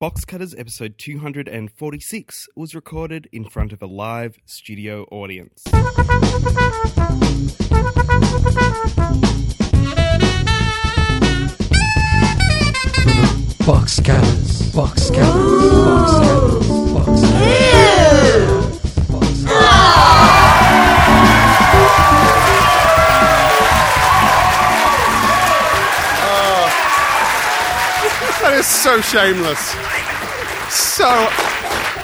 Box Cutters episode 246 was recorded in front of a live studio audience. Box cutters. Box cutters. Box cutters. Box cutters. So shameless. So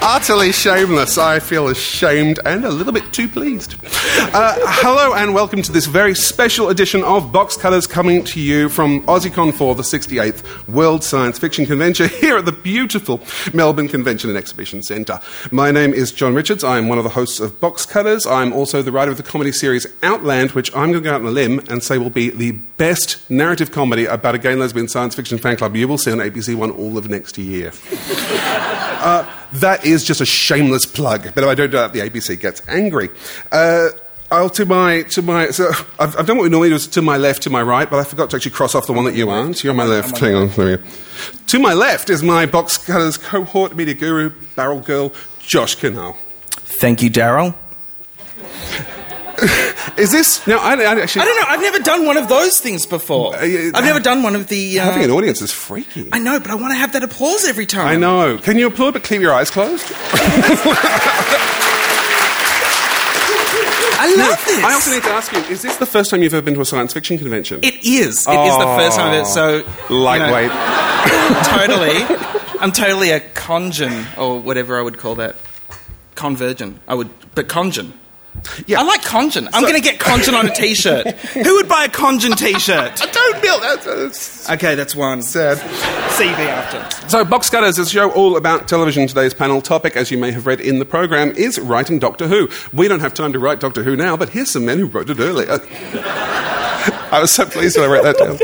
utterly shameless. I feel ashamed and a little bit too pleased. Uh, hello and welcome to this very special edition of Box Cutters coming to you from AussieCon 4, the 68th World Science Fiction Convention here at the beautiful Melbourne Convention and Exhibition Centre. My name is John Richards. I am one of the hosts of Box Cutters. I'm also the writer of the comedy series Outland, which I'm going to go out on a limb and say will be the best narrative comedy about a gay and lesbian science fiction fan club you will see on ABC One all of next year. Uh, that is just a shameless plug, but if I don't do that, the ABC gets angry. Uh, I'll to my to my. So I've, I've done what we normally do: is to my left, to my right, but I forgot to actually cross off the one that you aren't. You're on my left. Hang on, there we go. To my left is my box cutters cohort media guru, barrel girl, Josh Kinal. Thank you, Daryl. Is this now? I, I actually. I don't know. I've never done one of those things before. yeah, I've never done one of the. Uh, Having an audience is freaky. I know, but I want to have that applause every time. I know. Can you applaud but keep your eyes closed? I love this. I also need to ask you: Is this the first time you've ever been to a science fiction convention? It is. It is the first time. That, so you know, Lightweight. totally. I'm totally a congen or whatever I would call that. Convergent. I would, but congen. Yeah. I like congen. I'm So- going to get congen on a T-shirt. Who would buy a congen T-shirt? I don't build that. That's Okay, that's one. sad. CV after. So, Box Cutters is a show all about television. Today's panel topic, as you may have read in the program, is writing Doctor Who. We don't have time to write Doctor Who now, but here's some men who wrote it earlier. I was so pleased when I wrote that down.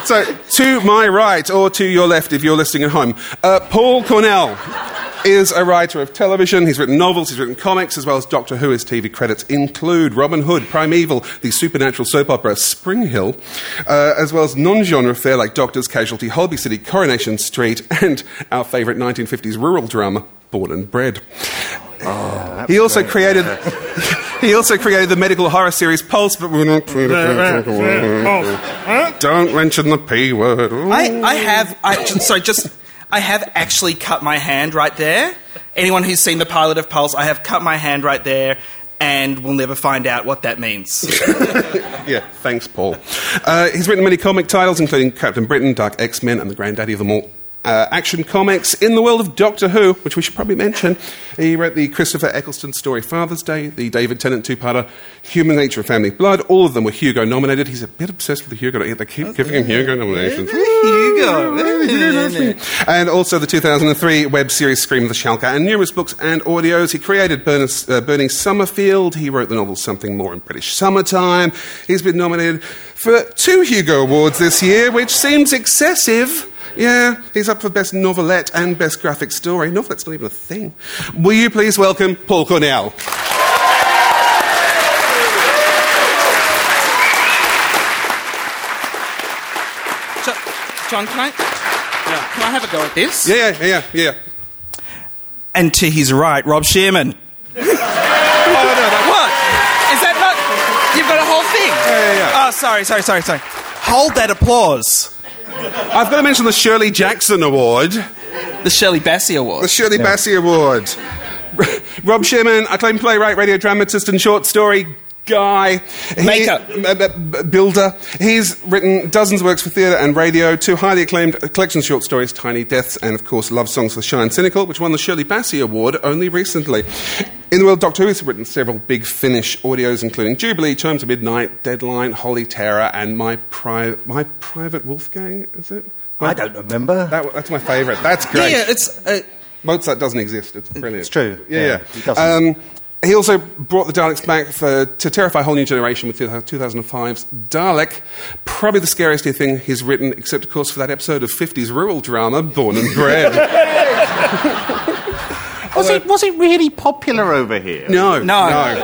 so, to my right, or to your left if you're listening at home, uh, Paul Cornell is a writer of television. He's written novels, he's written comics, as well as Doctor Who. His TV credits include Robin Hood, Primeval, the supernatural soap opera Spring Hill, uh, as well as non genre fare like Doctor's Casualty, Holby City, Coronation Street, and our favourite 1950s rural drama, Born and Bred. he also created. He also created the medical horror series Pulse, but we're not. Don't mention the p word. I, I have. I, sorry, just. I have actually cut my hand right there. Anyone who's seen the pilot of Pulse, I have cut my hand right there, and we'll never find out what that means. Yeah, thanks, Paul. Uh, he's written many comic titles, including Captain Britain, Dark X Men, and the granddaddy of them all. Uh, action comics in the world of Doctor Who, which we should probably mention. He wrote the Christopher Eccleston story Father's Day, the David Tennant two-parter Human Nature and Family Blood. All of them were Hugo nominated. He's a bit obsessed with the Hugo. They keep giving him Hugo nominations. Hugo. and also the 2003 web series Scream of the Shalka and numerous books and audios. He created Bernice, uh, Bernie Summerfield. He wrote the novel Something More in British Summertime. He's been nominated for two Hugo Awards this year, which seems excessive. Yeah, he's up for Best Novelette and Best Graphic Story. Novelette's not even a thing. Will you please welcome Paul Cornell? Jo- John, can I? Can I have a go at this? Yeah, yeah, yeah, yeah. And to his right, Rob Shearman. Oh, no, no. What? Is that not? You've got a whole thing. Yeah, yeah, yeah. Oh, sorry, sorry, sorry, sorry. Hold that applause. I've got to mention the Shirley Jackson Award. The Shirley Bassey Award. The Shirley Bassey Award. Rob Shearman, acclaimed playwright, radio dramatist, and short story guy. Maker. uh, uh, b- builder. He's written dozens of works for theatre and radio, two highly acclaimed collections of short stories, Tiny Deaths, and of course Love Songs for Shy and Cynical, which won the Shirley Bassey Award only recently. In the world Doctor Who, he's written several Big Finish audios, including Jubilee, Chimes of Midnight, Deadline, Holy Terror, and My, Pri- My Private Wolfgang, is it? I don't remember. That, that's my favourite. That's great. Yeah, it's. Uh, Mozart doesn't exist. It's brilliant. It's true. Yeah, Yeah, yeah. he doesn't. Um, he also brought the Daleks back for, to terrify a whole new generation with 2005's Dalek. Probably the scariest thing he's written, except, of course, for that episode of 50s rural drama, Born and Bred. Was it, was it really popular over here? no, No. no.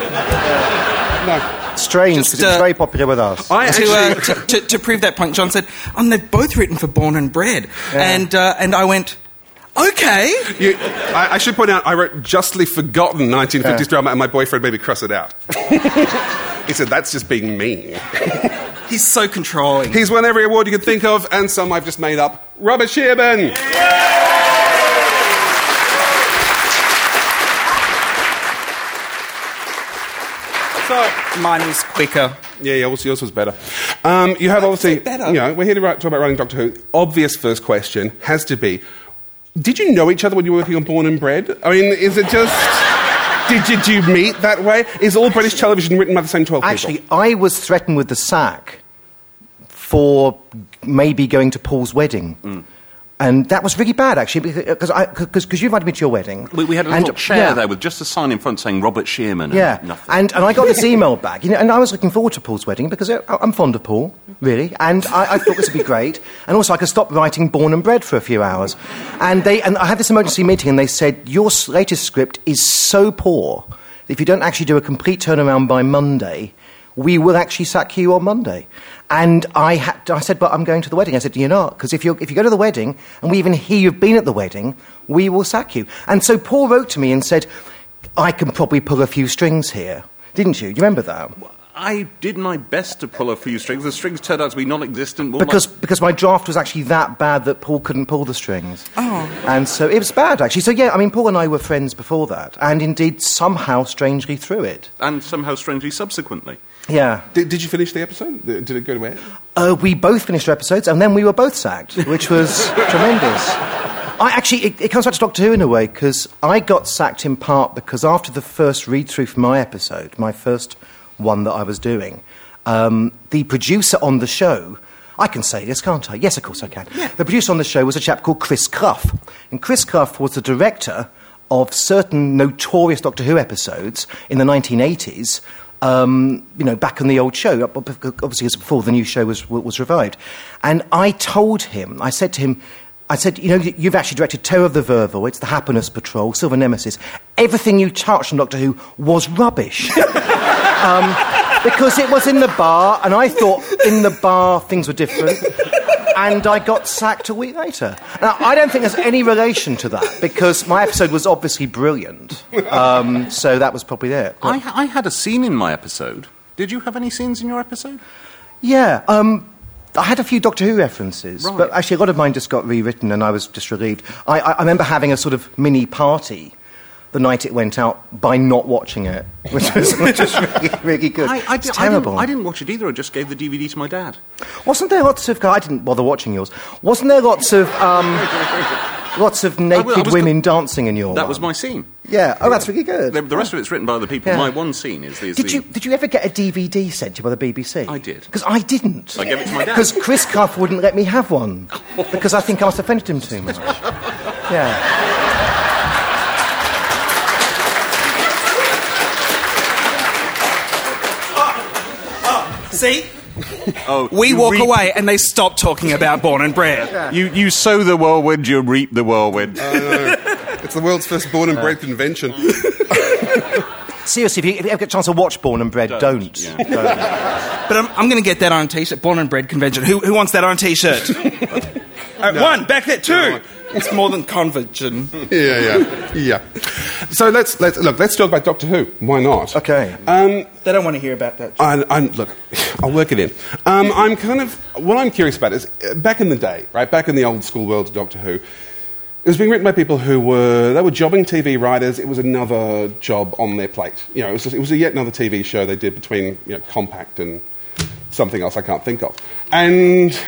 no. strange Just, because it was uh, very popular with us. I to, uh, to, to, to prove that point, John said, "Oh, they've both written for Born and Bred," and uh, and I went, "Okay." you, I, I should point out, I wrote justly forgotten 1950s drama, and my boyfriend made me cross it out. he said, "That's just being mean." He's so controlling. He's won every award you could think of, and some I've just made up. Robert Shearman. So, Mine was quicker. yeah, yours, yours was better. Um, you have obviously, better? you know, we're here to talk about writing Doctor Who. Obvious first question has to be: Did you know each other when you were working on Born and Bred? I mean, is it just? did, you, did you meet that way? Is all British television written by the same twelve people? Actually, I was threatened with the sack for maybe going to Paul's wedding. Mm. And that was really bad, actually, because uh, because you invited me to your wedding. We, we had a And- little chair yeah. there with just a sign in front saying Robert Shearman. And Yeah, nothing. and, and I got this email back, you know, and I was looking forward to Paul's wedding because uh, I, I'm fond of Paul, really, and I, I thought this would be great. And also, I could stop writing Born and Bred for a few hours. And they and I had this emergency meeting, and they said your latest script is so poor that if you don't actually do a complete turnaround by Monday, we will actually sack you on Monday. And I, had, I said, but I'm going to the wedding. I said, you're not, because if, you if you go to the wedding and we even hear you've been at the wedding, we will sack you. And so Paul wrote to me and said, I can probably pull a few strings here. Didn't you? Do you remember that? I did my best to pull a few strings. The strings turned out to be non-existent. Because, like- because my draft was actually that bad that Paul couldn't pull the strings. Oh. And so it was bad, actually. So, yeah, I mean, Paul and I were friends before that, and indeed somehow strangely through it. and somehow strangely subsequently. Yeah. Did, did you finish the episode? Did it go to air? Uh, we both finished our episodes, and then we were both sacked, which was tremendous. I actually, it, it comes back to Doctor Who in a way, because I got sacked in part because after the first read through for my episode, my first one that I was doing, um, the producer on the show, I can say this, can't I? Yes, of course I can. The producer on the show was a chap called Chris Clough. And Chris Clough was the director of certain notorious Doctor Who episodes in the 1980s um, you know, back on the old show, obviously as before the new show was, was revived. And I told him, I said to him, I said, you know, you- you've actually directed Terror of the Vervoids, The Happiness Patrol, Silver Nemesis. Everything you touched on Doctor Who was rubbish. um, because it was in the bar, and I thought in the bar things were different. And I got sacked a week later. Now, I don't think there's any relation to that because my episode was obviously brilliant. Um, so that was probably it. I, I had a scene in my episode. Did you have any scenes in your episode? Yeah, um, I had a few Doctor Who references, Right. but actually a lot of mine just got rewritten, and I was just relieved. I, I, I remember having a sort of mini party the night it went out by not watching it, which was, which was really, really good. I, I, it's di- I terrible. didn't, I didn't watch it either. I just gave the DVD to my dad. Wasn't there lots of? I didn't bother watching yours. Wasn't there lots of um, lots of naked women dancing in your? That one? was my scene. Yeah. Oh, that's really good. The, the rest of it's written by other people. Yeah. My one scene is is Did the- you did you ever get a DVD sent to you by the BBC? I did. Because I didn't. I gave it to my dad. Because Chris Clough wouldn't let me have one. because I think I must have offended him too much. Yeah. See? Oh, We walk reap- away and they stop talking about Born and Bred. You, you sow the whirlwind, you reap the whirlwind. It's the world's first born and bred convention. Seriously, if you, if you ever get a chance to watch Born and Bred, don't. yeah. Don't. But I'm, I'm going to get that on a t-shirt. Born and Bred convention. Who, who wants that on a t-shirt? Uh, One, back there, two. It's more than convention. yeah, yeah, yeah. So let's let's look. Let's talk about Doctor Who. Why not? Okay. Um, They don't want to hear about that. I, I'm, look, I'll work it in. Um, I'm kind of what I'm curious about is uh, back in the day, right? Back in the old school world of Doctor Who, it was being written by people who were they were jobbing TV writers. It was another job on their plate. You know, it was, just, it was a yet another TV show they did between you know Compact and something else I can't think of. And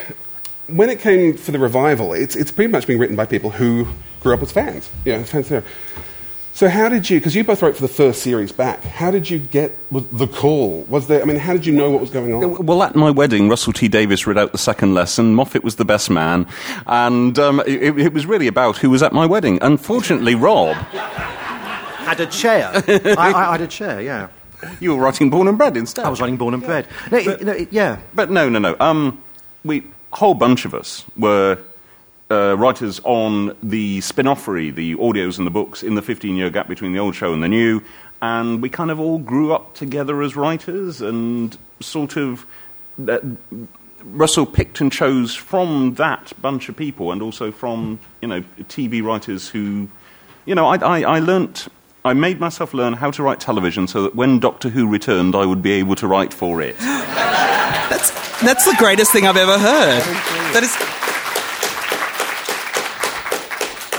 when it came for the revival, it's it's pretty much been written by people who grew up as fans. You know, fans there. So how did you? Because you both wrote for the first series back. How did you get the call? Was there? I mean, how did you know what was going on? Well, at my wedding, Russell T Davies read out the second lesson. Moffat was the best man, and um, it, it was really about who was at my wedding. Unfortunately, Rob, Had a chair. I, I, I had a chair, yeah. you were writing Born and Bred instead. I was writing Born and Bred. No, it, no, it, yeah. But no, no, no. Um, we a whole bunch of us were uh, writers on the spin-offery, the audios and the books, in the 15-year gap between the old show and the new, and we kind of all grew up together as writers and sort of. Uh, Russell picked and chose from that bunch of people, and also from you know TV writers who, you know, I, I, I learnt. I made myself learn how to write television so that when Doctor Who returned, I would be able to write for it. That's that's the greatest thing I've ever heard. That is.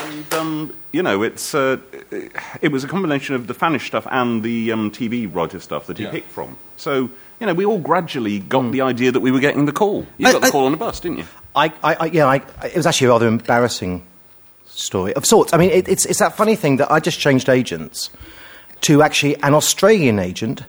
And, um, you know, it's uh, it was a combination of the Fanish stuff and the um, TV writer stuff that he Yeah. picked from. So, you know, we all gradually got the idea that we were getting the call. You I- got the I- call on the bus, didn't you? I, I, I yeah, I, it was actually a rather embarrassing story of sorts. I mean, it, it's, it's that funny thing that I just changed agents to actually an Australian agent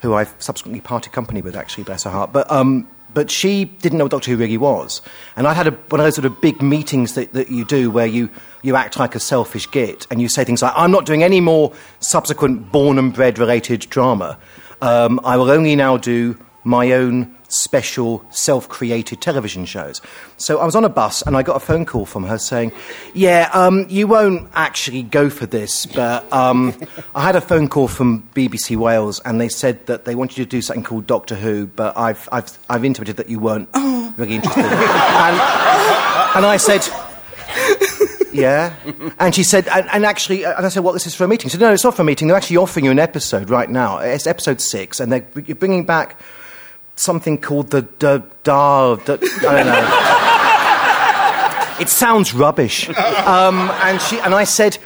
who I've subsequently parted company with, actually, bless her heart. But, um, but she didn't know what Doctor Who really was. And I'd had a, one of those sort of big meetings that, that you do where you, you act like a selfish git and you say things like, I'm not doing any more subsequent born and bred related drama. Um, I will only now do my own special self created television shows. So I was on a bus and I got a phone call from her saying, Yeah, um, you won't actually go for this, but um, I had a phone call from BBC Wales and they said that they wanted you to do something called Doctor Who, but I've, I've, I've intimated that you weren't really interested. and, and I said, yeah. And she said, and, and actually, and I said, well, this is for a meeting. She said, no, it's not for a meeting. They're actually offering you an episode right now. It's episode six, and they're you're bringing back something called the da da. I don't know. it sounds rubbish. Um, and she and I said.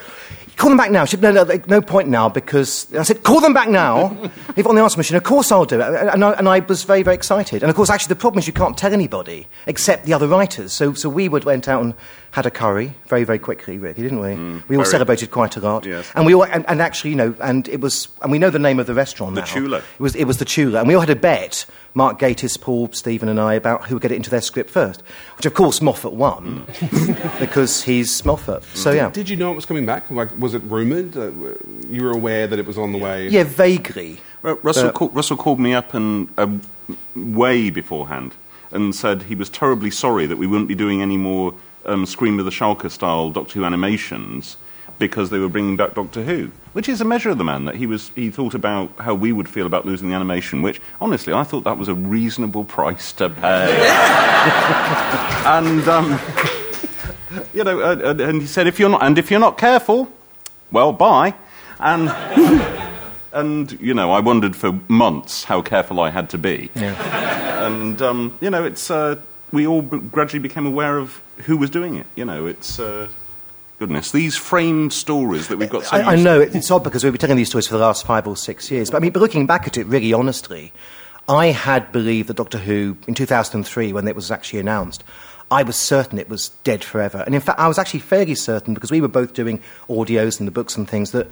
Call them back now. She said, no, no, no point now because I said, call them back now. If on the answer machine, of course I'll do it. And I, and I was very, very excited. And of course, actually, the problem is you can't tell anybody except the other writers. So, so we would went out and had a curry very, very quickly, Ricky, didn't we? we all very. celebrated quite a lot. Yes. And we all, and, and actually, you know, and it was, and we know the name of the restaurant The now. Chula. It was, it was the Chula. And we all had a bet, Mark Gatiss, Paul, Stephen, and I, about who would get it into their script first. Which, of course, Moffat won because he's Moffat. So, yeah. Did you know it was coming back? Like, was it rumoured? Uh, you were aware that it was on the way? Yeah, vaguely. Russell, call, Russell called me up and uh, way beforehand and said he was terribly sorry that we wouldn't be doing any more um, Scream of the Shalka style Doctor Who animations because they were bringing back Doctor Who, which is a measure of the man that he was. He thought about how we would feel about losing the animation, which honestly I thought that was a reasonable price to pay. and um, you know, uh, and he said, if you're not, and if you're not careful, well, bye. And and you know, I wondered for months how careful I had to be. And um, you know, it's uh, we all b- gradually became aware of who was doing it. You know, it's. Uh, Goodness, these framed stories that we've got so I, I know it- it's odd because we've been telling these stories for the last five or six years. But I mean, but looking back at it really honestly, I had believed that Doctor Who in 2003, when it was actually announced, I was certain it was dead forever. And in fact, I was actually fairly certain because we were both doing audios and the books and things that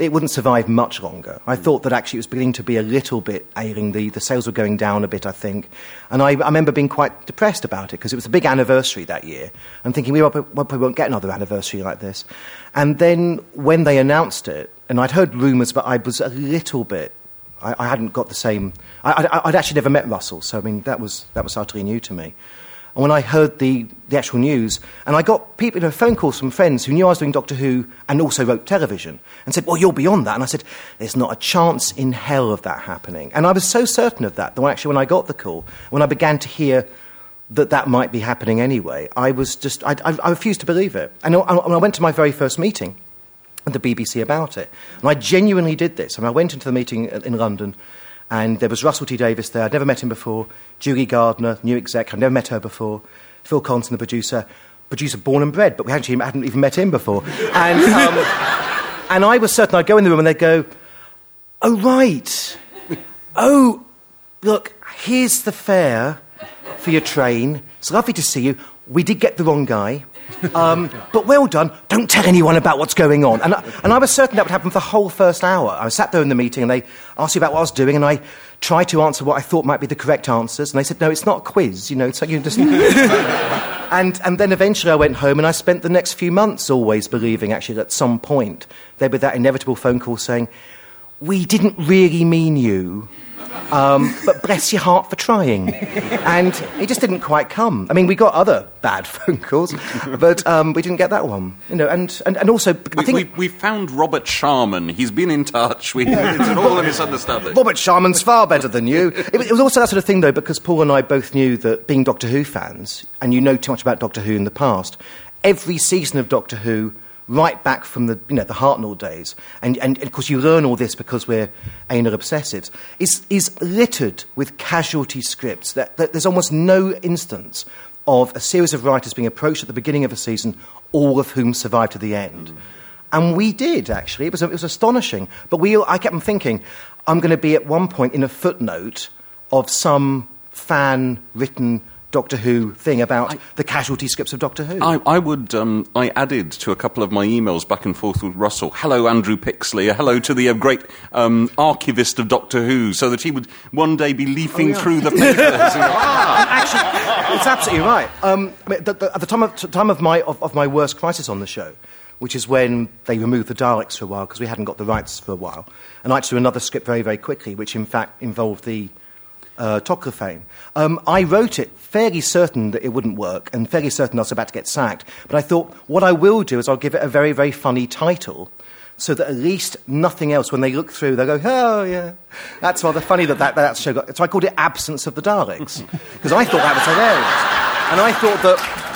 it wouldn't survive much longer. I hmm. thought that actually it was beginning to be a little bit ailing. The, the sales were going down a bit, I think. And I, I remember being quite depressed about it because it was a big anniversary that year and thinking we probably probably won't get another anniversary like this. And then when they announced it, and I'd heard rumours, but I was a little bit. I, I hadn't got the same. I, I, I'd actually never met Russell, so I mean that was that was utterly new to me. And when I heard the, the actual news, and I got people, you know, phone calls from friends who knew I was doing Doctor Who and also wrote television, and said, "Well, you're beyond that." And I said, "There's not a chance in hell of that happening." And I was so certain of that that when, actually, when I got the call, when I began to hear that that might be happening anyway, I was just, I, I, I refused to believe it. And I, I went to my very first meeting at the BBC about it. And I genuinely did this. I, mean, I went into the meeting in London, and there was Russell T Davies there. I'd never met him before. Julie Gardner, new exec. I'd never met her before. Phil Collinson, the producer. Producer born and bred, but we actually hadn't even met him before. And, um, and I was certain I'd go in the room and they'd go, Oh, right. Oh, look, here's the fare for your train. It's lovely to see you. We did get the wrong guy. Um, but well done. Don't tell anyone about what's going on. And I, and I was certain that would happen for the whole first hour. I sat there in the meeting and they asked me about what I was doing and I tried to answer what I thought might be the correct answers. And they said, no, it's not a quiz. You know, it's like you just... and, and then eventually I went home and I spent the next few months always believing, actually, that at some point there'd be that inevitable phone call saying, we didn't really mean you. Um, but bless your heart for trying. And it just didn't quite come. I mean, we got other bad phone calls, but um, we didn't get that one. You know, and, and, and also, I We, think we, we found Robert Shearman. He's been in touch. We, it's all a misunderstanding. Robert Shearman's far better than you. It, it was also that sort of thing, though, because Paul and I both knew that being Doctor Who fans, and you know too much about Doctor Who in the past, every season of Doctor Who, right back from the, you know, the Hartnell days, and, and, and of course you learn all this because we're anal obsessives, is, is littered with casualty scripts. That, that there's almost no instance of a series of writers being approached at the beginning of a season, all of whom survive to the end. Mm. And we did, actually. It was, it was astonishing. But we, I kept on thinking, I'm going to be at one point in a footnote of some fan written Doctor Who thing about the casualty scripts of Doctor Who. I, I would. Um, I added to a couple of my emails back and forth with Russell. Hello, Andrew Pixley. Hello to the uh, great um, archivist of Doctor Who, so that he would one day be leafing through the papers. and "Ah, Actually, it's absolutely right. Um, I mean, the, the, at the time, of, time of, my, of, of my worst crisis on the show, which is when they removed the Daleks for a while because we hadn't got the rights for a while, and I had to do another script very, very quickly, which in fact involved the uh. Um, I wrote it fairly certain that it wouldn't work and fairly certain I was about to get sacked. But I thought, what I will do is I'll give it a very, very funny title so that at least nothing else, when they look through, they go, oh, yeah. That's rather funny that that, that show got. So I called it Absence of the Daleks because I thought that was hilarious. And I thought that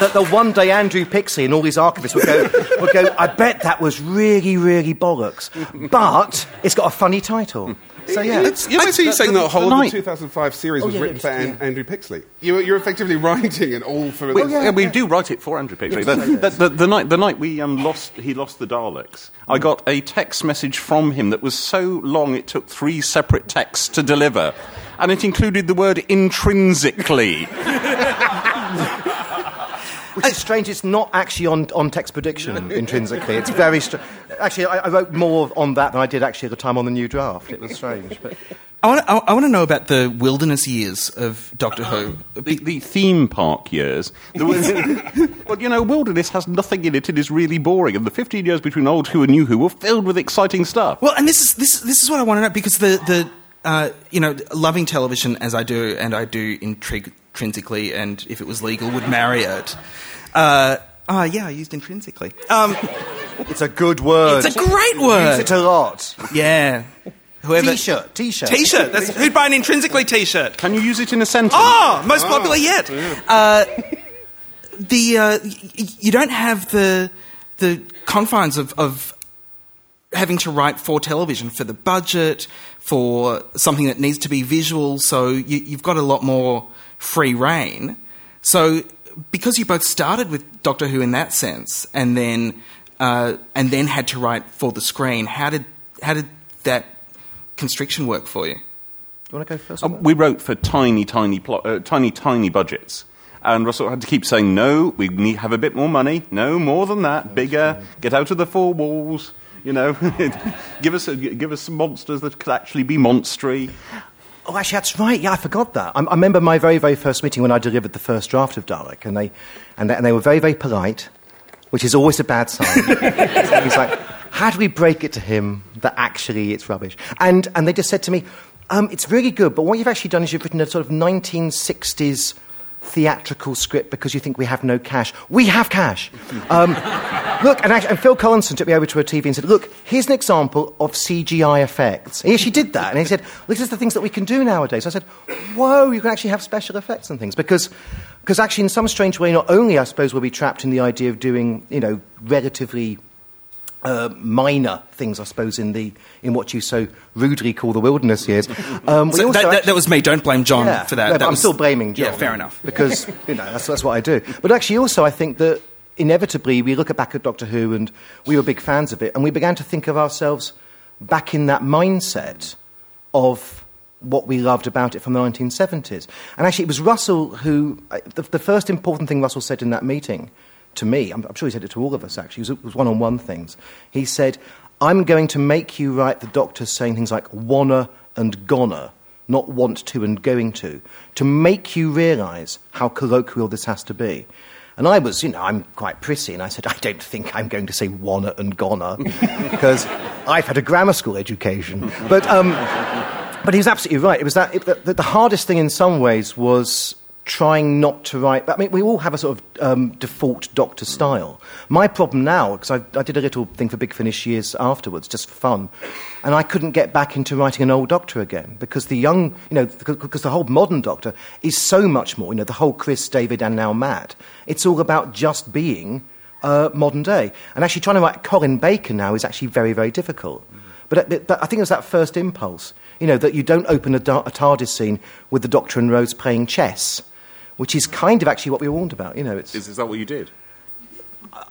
that the one day Andrew Pixley and all these archivists would go, would go, I bet that was really, really bollocks. But it's got a funny title. So, yeah. It's, yeah, I see you saying that the whole the of the 2005 series was yeah, written it's- for An- yeah. Andrew Pixley. You, you're effectively writing it all for. We, the- yeah, we do write it for Andrew Pixley. The, the, the, the night, the night we um, lost, he lost the Daleks, I got a text message from him that was so long it took three separate texts to deliver, and it included the word intrinsically. Which is strange. It's not actually on, on text prediction intrinsically. It's very strange. Actually, I, I wrote more on that than I did actually at the time on the new draft. It was strange. But I want to I want to know about the wilderness years of Doctor Who. The, the theme park years. The, well, you know, Wilderness has nothing in it. It is really boring. And the 15 years between Old Who and New Who were filled with exciting stuff. Well, and this is this this is what I want to know because the the uh, you know loving television as I do and I do intrig- intrinsically and if it was legal would marry it. Uh, oh yeah, I used intrinsically. Um, it's a good word. it's a great Use word. it a lot. Yeah. Whoever T-shirt. T-shirt. T-shirt. That's, who'd buy an intrinsically T-shirt? Can you use it in a sentence? Oh, most popular yet. Uh, the uh, y- y- you don't have the the confines of, of having to write for television for the budget for something that needs to be visual. So you, you've got a lot more free rein. So because you both started with Doctor Who in that sense, and then uh, and then had to write for the screen, how did how did that constriction work for you? Do you want to go first? Um, we wrote for tiny, tiny, plo- uh, tiny, tiny budgets. And Russell had to keep saying, no, we need have a bit more money. No, more than that. Bigger. Get out of the four walls. You know, give us a, give us some monsters that could actually be monstery. Oh, actually, that's right. Yeah, I forgot that. I, I remember my very, very first meeting when I delivered the first draft of Dalek, and they, and they, and they were very, very polite, which is always a bad sign. He's like, how do we break it to him that actually it's rubbish? And, and they just said to me, um, it's really good, but what you've actually done is you've written a sort of 1960s theatrical script because you think we have no cash. We have cash. Um, look, and, actually, and Phil Collinson took me over to a TV and said, look, here's an example of CGI effects. He actually did that. And he said, this is the things that we can do nowadays. I said, whoa, you can actually have special effects and things. Because, because actually, in some strange way, not only, I suppose, were we trapped in the idea of doing, you know, relatively uh, minor things, I suppose, in the in what you so rudely call the wilderness years. Um, So that, that, actually- that was me. Don't blame John yeah, for that. but that I'm was, still blaming John. Yeah, fair enough. Because you know that's, that's what I do. But actually, also, I think that inevitably we look back at Doctor Who, and we were big fans of it, and we began to think of ourselves back in that mindset of what we loved about it from the 1970s. And actually, it was Russell who the, the first important thing Russell said in that meeting to me. I'm, I'm sure he said it to all of us. Actually, it was, it was one-on-one things. He said, "I'm going to make you write the Doctor saying things like wanna and gonna." not want to and going to, to make you realise how colloquial this has to be. And I was, you know, I'm quite prissy, and I said, I don't think I'm going to say wanna and gonna, because I've had a grammar school education. But, um, But he was absolutely right. It was that, it, the, the hardest thing in some ways was trying not to write. I mean, we all have a sort of um, default Doctor style. My problem now, because I, I, did a little thing for Big Finish years afterwards, just for fun, and I couldn't get back into writing an old Doctor again because the young, you know, because the whole modern Doctor is so much more. You know, the whole Chris, David, and now Matt. It's all about just being uh, modern day. And actually, trying to write Colin Baker now is actually very, very difficult. But, but I think it was that first impulse, you know, that you don't open a, a TARDIS scene with the Doctor and Rose playing chess which is kind of actually what we were warned about. You know, it's, is, is that what you did?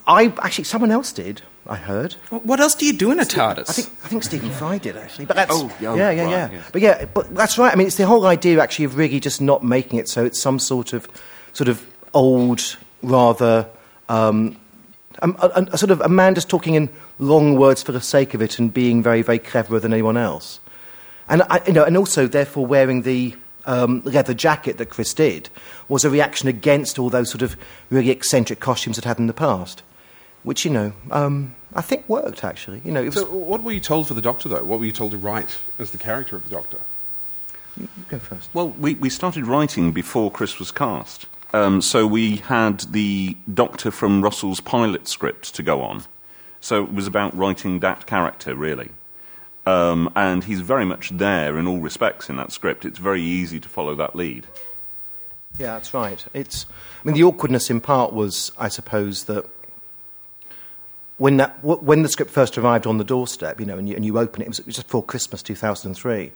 I actually someone else did. I heard. What else do you do in a TARDIS? I think I think Stephen Fry did actually, but that's oh, yeah, yeah, yeah, right, yeah. yes. But yeah, but that's right. I mean, it's the whole idea actually of really just not making it so it's some sort of sort of old, rather um, a, a, a sort of a man just talking in long words for the sake of it and being very very cleverer than anyone else, and I, you know, and also therefore wearing the um, leather jacket that Chris did was a reaction against all those sort of really eccentric costumes it had in the past, which, you know, um, I think worked actually. You know, it was, So, what were you told for the Doctor, though? What were you told to write as the character of the Doctor? you go first. Well, we, we started writing before Chris was cast. Um, so we had the Doctor from Russell's pilot script to go on. So it was about writing that character, really. Um, and he's very much there in all respects in that script. It's very easy to follow that lead. Yeah, that's right. It's, I mean, the awkwardness in part was, I suppose, that when, that, w- when the script first arrived on the doorstep, you know, and you, and you open it, it was, just before Christmas 2003,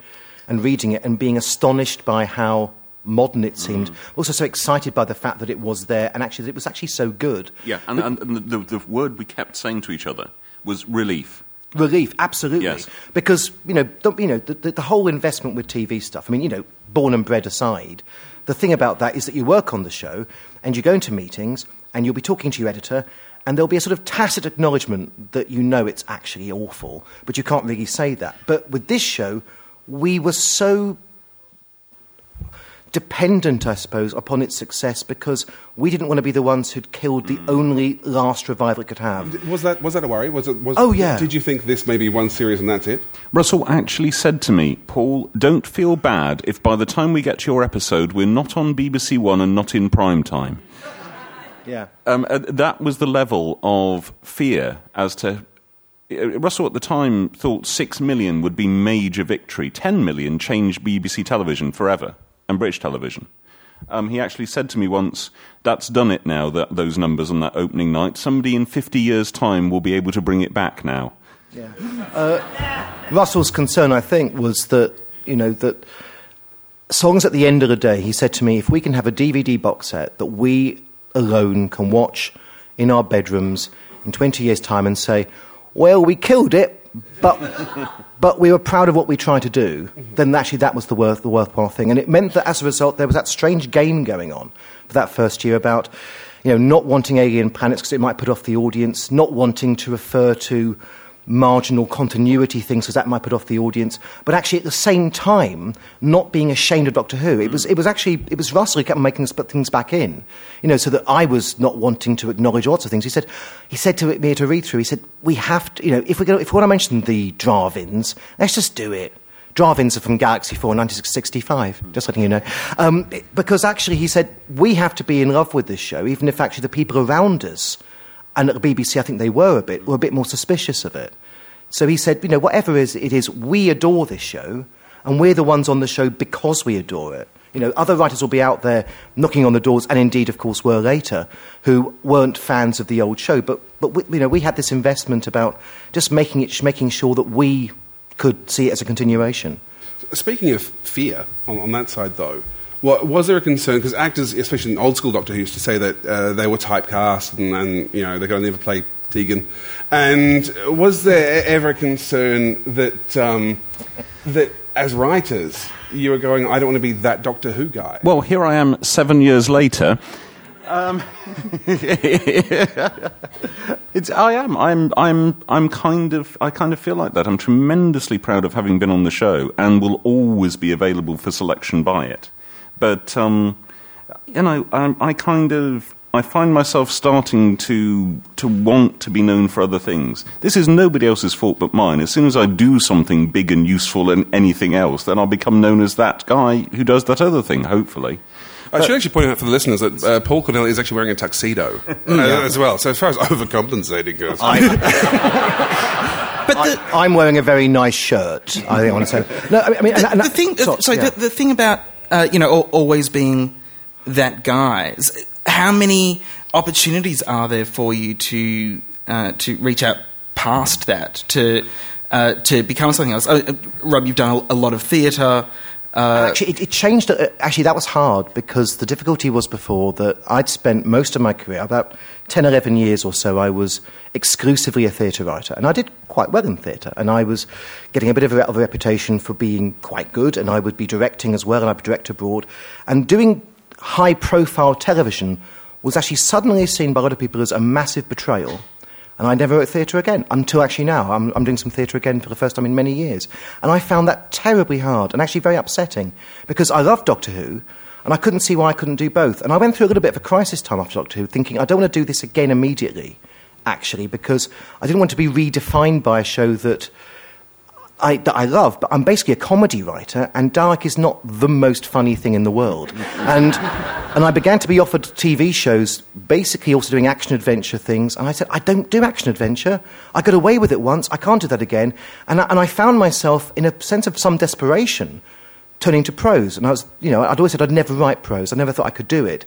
and reading it and being astonished by how modern it seemed, also so excited by the fact that it was there, and actually, that it was actually so good. Yeah, and, and, and the, the word we kept saying to each other was relief. Relief, absolutely. Yes. Because, you know, the, you know the, the, the whole investment with TV stuff, I mean, you know, born and bred aside, the thing about that is that you work on the show and you go into meetings and you'll be talking to your editor and there'll be a sort of tacit acknowledgement that you know it's actually awful, but you can't really say that. But with this show, we were so dependent, I suppose, upon its success because we didn't want to be the ones who'd killed the only last revival it could have. Was that, was that a worry? Was it, was, Oh, yeah. Did you think this may be one series and that's it? Russell actually said to me, Paul, don't feel bad if by the time we get to your episode we're not on BBC One and not in prime time. Yeah. Um, uh, that was the level of fear as to. uh, Russell at the time thought six million would be major victory. Ten million changed BBC television forever and British television. Um, he actually said to me once, "That's done it now. That those numbers on that opening night. Somebody in fifty years' time will be able to bring it back now." Yeah. Uh, Russell's concern, I think, was that, you know, that songs at the end of the day, he said to me, if we can have a DVD box set that we alone can watch in our bedrooms in 20 years' time and say, well, we killed it, but, but we were proud of what we tried to do, then actually that was the, worth, the worthwhile thing. And it meant that as a result, there was that strange game going on for that first year about you know, not wanting alien planets because it might put off the audience, not wanting to refer to marginal continuity things because that might put off the audience, but actually at the same time not being ashamed of Doctor Who. It was, it was actually it was Russell who kept making us put things back in, you know, so that I was not wanting to acknowledge lots of things. He said he said to me a read through, he said we have to, you know, if we're going if we want to mention the Drahvins, let's just do it. Drahvins are from Galaxy 4 1965, just letting you know. Um, because actually, he said, we have to be in love with this show, even if actually the people around us, and at the BBC, I think they were a bit, were a bit more suspicious of it. So he said, you know, whatever it is, it is, we adore this show, and we're the ones on the show because we adore it. You know, other writers will be out there knocking on the doors, and indeed, of course, were later, who weren't fans of the old show. But, but we, you know, we had this investment about just making it, making sure that we could see it as a continuation. Speaking of fear, on, on that side though, what, was there a concern? Because actors, especially in old school Doctor Who, used to say that uh, they were typecast and, and you know they're going to never play Tegan. And was there ever a concern that um, that as writers you were going, I don't want to be that Doctor Who guy? Well, here I am seven years later. Um, it's, I am. I'm. I'm. I'm kind of. I kind of feel like that. I'm tremendously proud of having been on the show, and will always be available for selection by it. But um, you know, I, I kind of. I find myself starting to to want to be known for other things. This is nobody else's fault but mine. As soon as I do something big and useful and anything else, then I'll become known as that guy who does that other thing. Hopefully. I should actually point out for the listeners that uh, Paul Cornell is actually wearing a tuxedo uh, as well. So as far as overcompensating goes, But the, I, am wearing a very nice shirt. I think I want to say. No, I mean, and- and- the thing, so- so yeah. the, the thing about uh, you know always being that guy. How many opportunities are there for you to uh, to reach out past that to uh, to become something else? Uh, uh, Rob, you've done a lot of theatre. Uh, actually, it, it changed. uh, Actually, that was hard because the difficulty was before that I'd spent most of my career, about 10, 11 years or so, I was exclusively a theatre writer. And I did quite well in theatre. And I was getting a bit of a, of a reputation for being quite good. And I would be directing as well, and I'd direct abroad. And doing high profile television was actually suddenly seen by a lot of people as a massive betrayal. And I never wrote theatre again until actually now. I'm, I'm doing some theatre again for the first time in many years. And I found that terribly hard and actually very upsetting because I loved Doctor Who and I couldn't see why I couldn't do both. And I went through a little bit of a crisis time after Doctor Who, thinking I don't want to do this again immediately, actually, because I didn't want to be redefined by a show that I, that I love, but I'm basically a comedy writer, and Dalek is not the most funny thing in the world. And, and I began to be offered TV shows, basically also doing action adventure things, and I said, I don't do action adventure. I got away with it once, I can't do that again. And I, and I found myself, in a sense of some desperation, turning to prose. And I was, you know, I'd always said I'd never write prose, I never thought I could do it.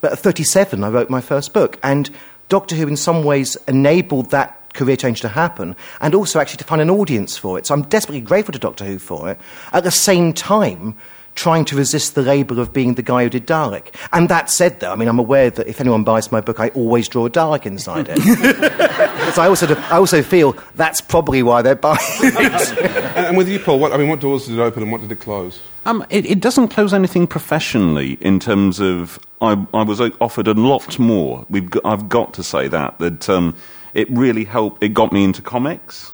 But at 37, I wrote my first book, and Doctor Who, in some ways, enabled that career change to happen and also actually to find an audience for it. So I'm desperately grateful to Doctor Who for it. At the same time, trying to resist the label of being the guy who did Dalek. And that said, though, I mean, I'm aware that if anyone buys my book, I always draw a Dalek inside it. because I also, I also feel that's probably why they're buying it. and, and with you, Paul, what, I mean, what doors did it open and what did it close? Um, it, it doesn't close anything professionally in terms of I, I was offered a lot more. We've got, I've got to say that that um, it really helped. It got me into comics.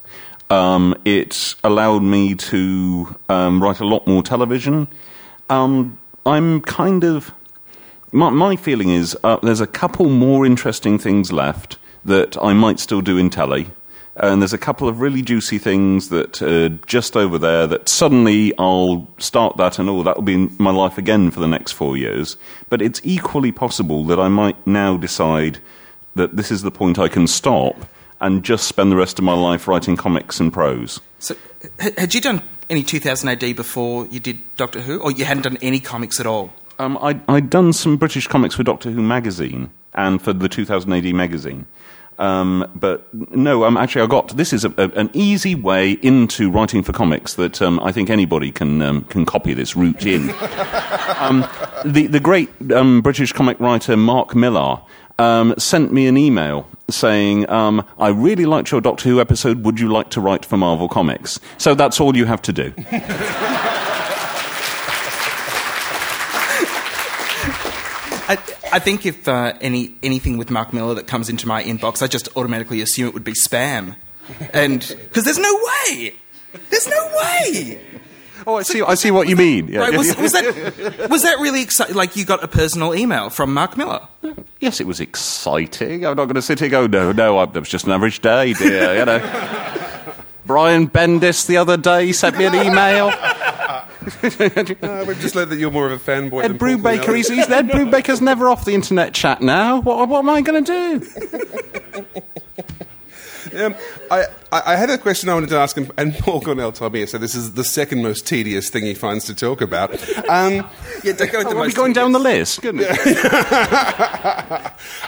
Um, it allowed me to um, write a lot more television. Um, I'm kind of my, my feeling is uh, there's a couple more interesting things left that I might still do in telly. And there's a couple of really juicy things that are just over there that suddenly I'll start that and oh, that'll be my life again for the next four years. But it's equally possible that I might now decide that this is the point I can stop and just spend the rest of my life writing comics and prose. so, had you done any 2000 AD before you did Doctor Who, or you hadn't done any comics at all? Um, I, I'd done some British comics for Doctor Who magazine and for the 2000 AD magazine. Um, but no, um, actually, I got this is a, a, an easy way into writing for comics that um, I think anybody can um, can copy this route in. um, the the great um, British comic writer Mark Millar um, sent me an email saying, um, "I really liked your Doctor Who episode. Would you like to write for Marvel Comics?" So that's all you have to do. I, I think if uh, any anything with Mark Millar that comes into my inbox, I just automatically assume it would be spam, and because there's no way, there's no way. Oh, I see. I see what you mean. Yeah. Right, was, was that was that really exciting? Like you got a personal email from Mark Millar. Yes, it was exciting. I'm not going to sit here and go, no, no, I- it was just an average day, dear, you know. Brian Bendis the other day sent me an email. Uh, we've just learned that you're more of a fanboy Ed than Paul Brubaker, Cornell. he's, he's, Ed Brubaker's never off the internet chat now. What, what am I going to do? Um, I, I I had a question I wanted to ask him, and Paul Cornell told me, so this is the second most tedious thing he finds to talk about. Um, Yeah, don't go with the Are we most going down the list? Goodness.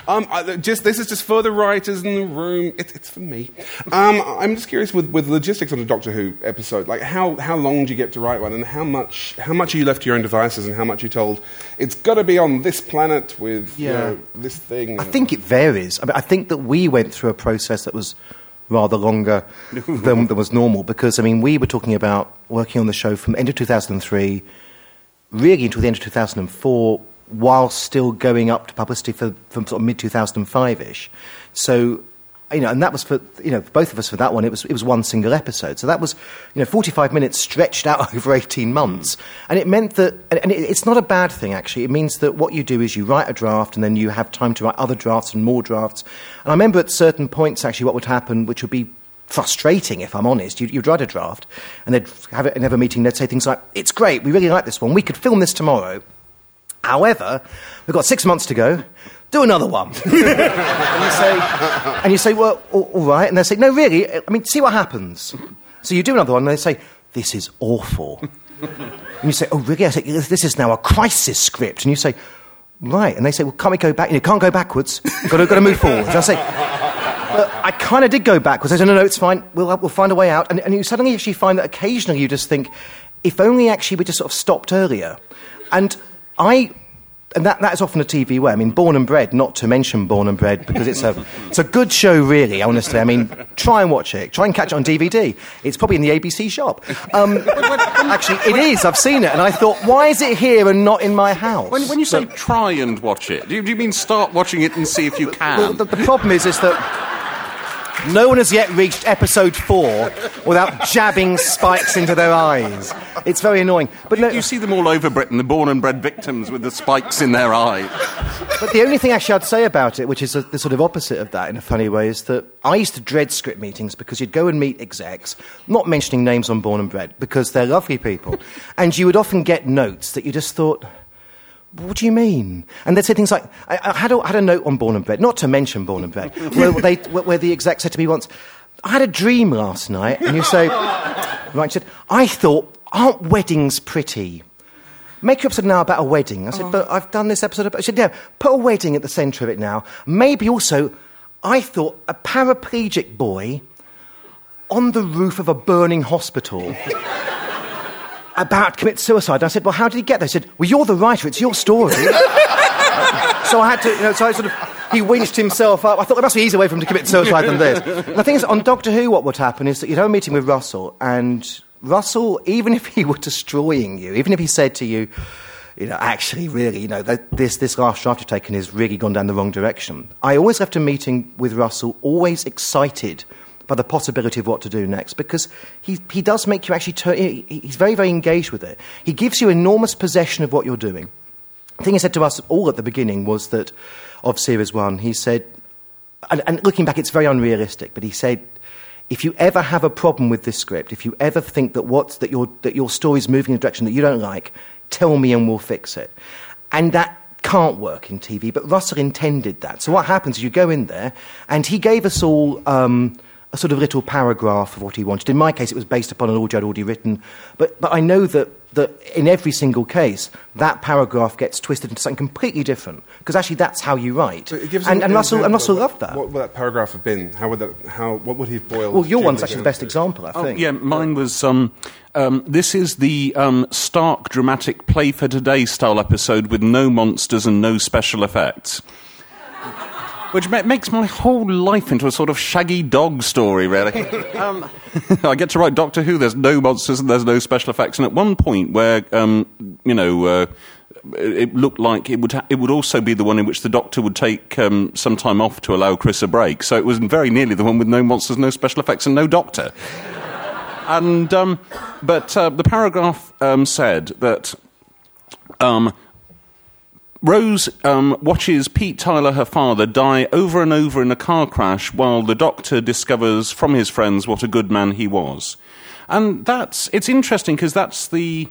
um, I, just this is just for the writers in the room. It, it's for me. Um, I'm just curious with, with logistics on a Doctor Who episode. Like how, how long do you get to write one, and how much how much are you left to your own devices, and how much are you told it's got to be on this planet with you Yeah. know, this thing. I think it varies. I, mean, I think that we went through a process that was rather longer than, than was normal because, I mean, we were talking about working on the show from end of 2003 really until the end of 2004 while still going up to publicity for, from sort of mid 2005 ish. So you know, and that was for you know both of us for that one. It was it was one single episode, so that was you know 45 minutes stretched out over 18 months, and it meant that and it, it's not a bad thing actually. It means that what you do is you write a draft, and then you have time to write other drafts and more drafts. And I remember at certain points actually what would happen, which would be frustrating, if I'm honest. You'd, you'd write a draft, and they'd have it, and have meeting, they'd say things like, It's great, we really like this one, we could film this tomorrow. However, we've got six months to go, do another one. and, you say, and you say, Well, all, all right. And they say, No, really, I mean, see what happens. So you do another one, and they say, This is awful. and you say, Oh, really? I say, This is now a crisis script. And you say, Right. And they say, Well, can't we go back? You can't go backwards. Got to, got to move forward. And I say, but I kind of did go backwards. I said, no, no, it's fine. We'll, we'll find a way out. And, and you suddenly actually find that occasionally you just think, if only actually we just sort of stopped earlier. And I, and that, that is often a TV way. I mean, Born and Bred, not to mention Born and Bred, because it's a, it's a good show, really, honestly. I mean, try and watch it. Try and catch it on DVD. It's probably in the ABC shop. Um, actually, it is. I've seen it. And I thought, why is it here and not in my house? When, when you say try and watch it, do you, do you mean start watching it and see if you can? Well, the, the problem is, is that no one has yet reached episode four without jabbing spikes into their eyes. It's very annoying. But no, you see them all over Britain, the born and bred victims with the spikes in their eye. But the only thing actually I'd say about it, which is the sort of opposite of that in a funny way, is that I used to dread script meetings because you'd go and meet execs, not mentioning names on Born and Bred, because they're lovely people. and you would often get notes that you just thought, what do you mean? And they'd say things like, I, I, had, a, I had a note on Born and Bred, not to mention Born and Bred, where, they, where the exec said to me once, I had a dream last night, and you say, right, said, I thought, aren't weddings pretty? Make your episode now about a wedding. I said, oh. but I've done this episode about, I said, yeah, put a wedding at the centre of it now. Maybe also, I thought a paraplegic boy on the roof of a burning hospital about commit suicide. I said, Well, how did he get there? He said, Well, you're the writer, it's your story. so I had to, you know, so I sort of, he winched himself up. I thought there must be an easier way for him to commit suicide than this. And the thing is, on Doctor Who, what would happen is that you'd have a meeting with Russell, and Russell, even if he were destroying you, even if he said to you, you know, actually, really, you know, this, this last draft you've taken has really gone down the wrong direction. I always left a meeting with Russell, always excited by the possibility of what to do next because he, he does make you actually turn, he, he's very, very engaged with it. He gives you enormous possession of what you're doing. The thing he said to us all at the beginning was that of Series 1, he said, and, and looking back, it's very unrealistic, but he said, if you ever have a problem with this script, if you ever think that, what, that, your, that your story's moving in a direction that you don't like, tell me and we'll fix it. And that can't work in TV, but Russell intended that. So what happens is you go in there, and he gave us all um, a sort of little paragraph of what he wanted. In my case, it was based upon an audio I'd already written, but, but I know that, that in every single case, that paragraph gets twisted into something completely different, because actually that's how you write. So and, and, Russell, and Russell loved that. What would that paragraph have been? How would that, how, what would he have boiled? Well, your one's actually the best example, I oh, think. Yeah, mine was. Um, um, this is the um, stark, dramatic play for today style episode with no monsters and no special effects which ma- makes my whole life into a sort of shaggy dog story, really. um, I get to write Doctor Who. There's no monsters and there's no special effects. And at one point, where um, you know. Uh, it looked like it would ha- it would also be the one in which the Doctor would take um, some time off to allow Chris a break. So it was very nearly the one with no monsters, no special effects, and no Doctor. and um, but uh, the paragraph um, said that um, Rose um, watches Pete Tyler, her father, die over and over in a car crash while the doctor discovers from his friends what a good man he was. And that's, it's interesting because that's the,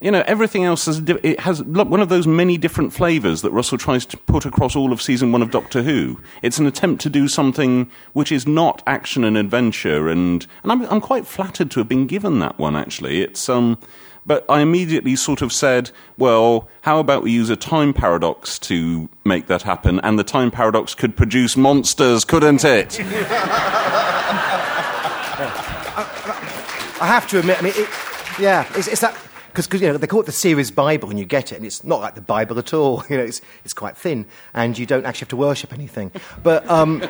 you know, everything else has, it has one of those many different flavours that Russell tries to put across all of season one of Doctor Who. It's an attempt to do something which is not action and adventure, and, and I'm, I'm quite flattered to have been given that one, actually. It's, um, but I immediately sort of said, well, how about we use a time paradox to make that happen? And the time paradox could produce monsters, couldn't it? I have to admit, I mean, it, yeah, it's, it's that because you know they call it the series Bible, and you get it, and it's not like the Bible at all. You know, it's it's quite thin, and you don't actually have to worship anything. But um,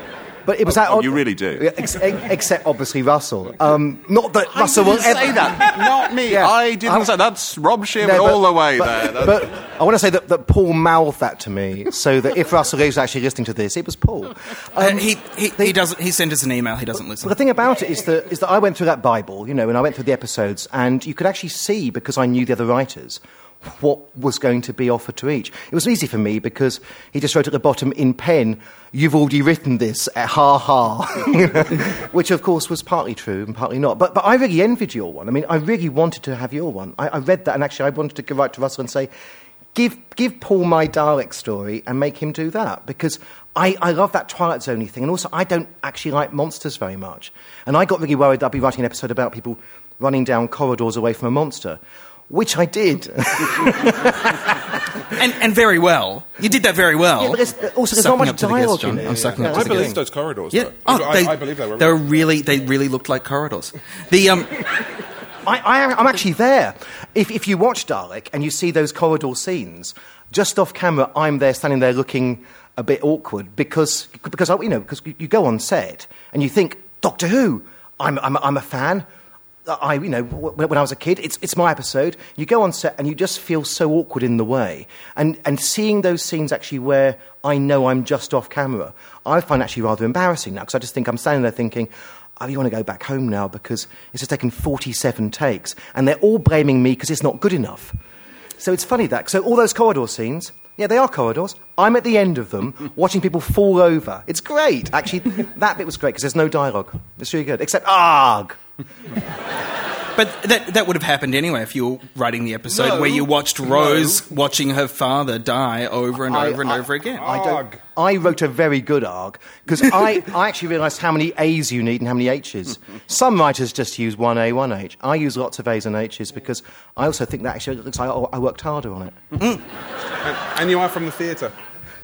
But it was Oh, that oh, odd- you really do. Ex- ex- except obviously Russell. Um, not that Russell will ever say that. Not me. Yeah. I didn't I'm- say that's Rob Shearman No, all the way but, there. But I want to say that, that Paul mouthed that to me, so that if Russell is actually listening to this, it was Paul. and he, he, he doesn't. He sent us an email. He doesn't listen. But the thing about it is that, is that I went through that Bible, you know, and I went through the episodes, and you could actually see, because I knew the other writers, what was going to be offered to each. It was easy for me because he just wrote at the bottom in pen, You've already written this, ha ha, which of course was partly true and partly not. But, but I really envied your one. I mean, I really wanted to have your one. I, I read that, and actually, I wanted to go right to Russell and say, Give, give Paul my Dalek story and make him do that because I, I love that Twilight Zone thing. And also, I don't actually like monsters very much. And I got really worried that I'd be writing an episode about people running down corridors away from a monster, which I did. and, and very well. You did that very well. Yeah, but there's- also, there's Sucking not much up the dialogue guests, in it. I'm sucking Yeah, up I to the believe guests. those corridors. Yeah. though. Oh, I, they, I believe they were. were really. They really looked like corridors. The um. I, I, I'm actually there. If, if you watch Dalek and you see those corridor scenes, just off camera, I'm there standing there looking a bit awkward because, because you know, because you go on set and you think, Doctor Who, I'm, I'm, I'm a fan. I, you know, when, when I was a kid, it's, it's my episode. You go on set and you just feel so awkward in the way. And, and seeing those scenes actually where I know I'm just off camera, I find actually rather embarrassing now because I just think I'm standing there thinking, oh, I really want to go back home now because it's just taken 47 takes and they're all blaming me because it's not good enough. So it's funny that. So all those corridor scenes, yeah, they are corridors. I'm at the end of them watching people fall over. It's great. Actually, that bit was great because there's no dialogue. It's really good. Except, arg! But that that would have happened anyway if you were writing the episode No. where you watched Rose watching her father die over and I- over and I- over again. I, don't, I wrote a very good arg because I, I actually realised how many A's you need and how many H's. Some writers just use one A, one H. I use lots of A's and H's because I also think that actually looks like I I worked harder on it. And, and you are from the theatre.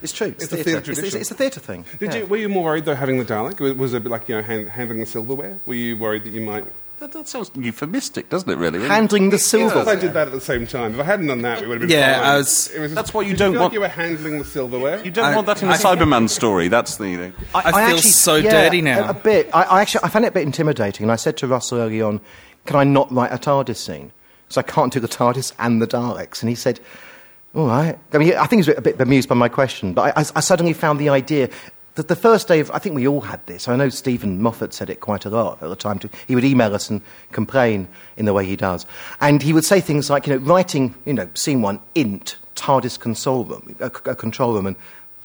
It's true. It's a theatre. theatre It's, it's, tradition. it's a theatre thing. Did Yeah. you, were you more worried though having the Dalek? Was- Was it a bit like you know hand, handling the silverware? Were you worried that you might? that, that sounds euphemistic, doesn't it? Really. Handling the Yes, silver. I did that at the same time. If I hadn't done that, we would have been. Yeah, fine. Was- It was That's what you did don't feel want- Like you were handling the silverware. You don't I- want that in a I- Cyberman story. That's the thing. I feel so dirty now. A, a bit. I, I actually I found it a bit intimidating, and I said to Russell early on, "Can I not write a TARDIS scene? Because I can't do the TARDIS and the Daleks." And he said, "All right." I mean, I think he's a bit bemused by my question, but I, I, I suddenly found the idea. that The first day of, I think we all had this. I know Steven Moffat said it quite a lot at the time. Too. He would email us and complain in the way he does. And he would say things like, you know, writing, you know, scene one, int, TARDIS console room, a, a control room, and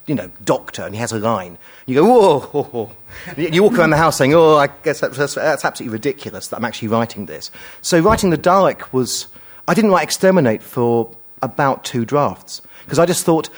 you know, doctor, and he has a line. You go, whoa. You walk around the house saying, oh, I guess that's, that's, that's absolutely ridiculous that I'm actually writing this. So writing the Dalek was, I didn't write Exterminate for about two drafts, because I just thought,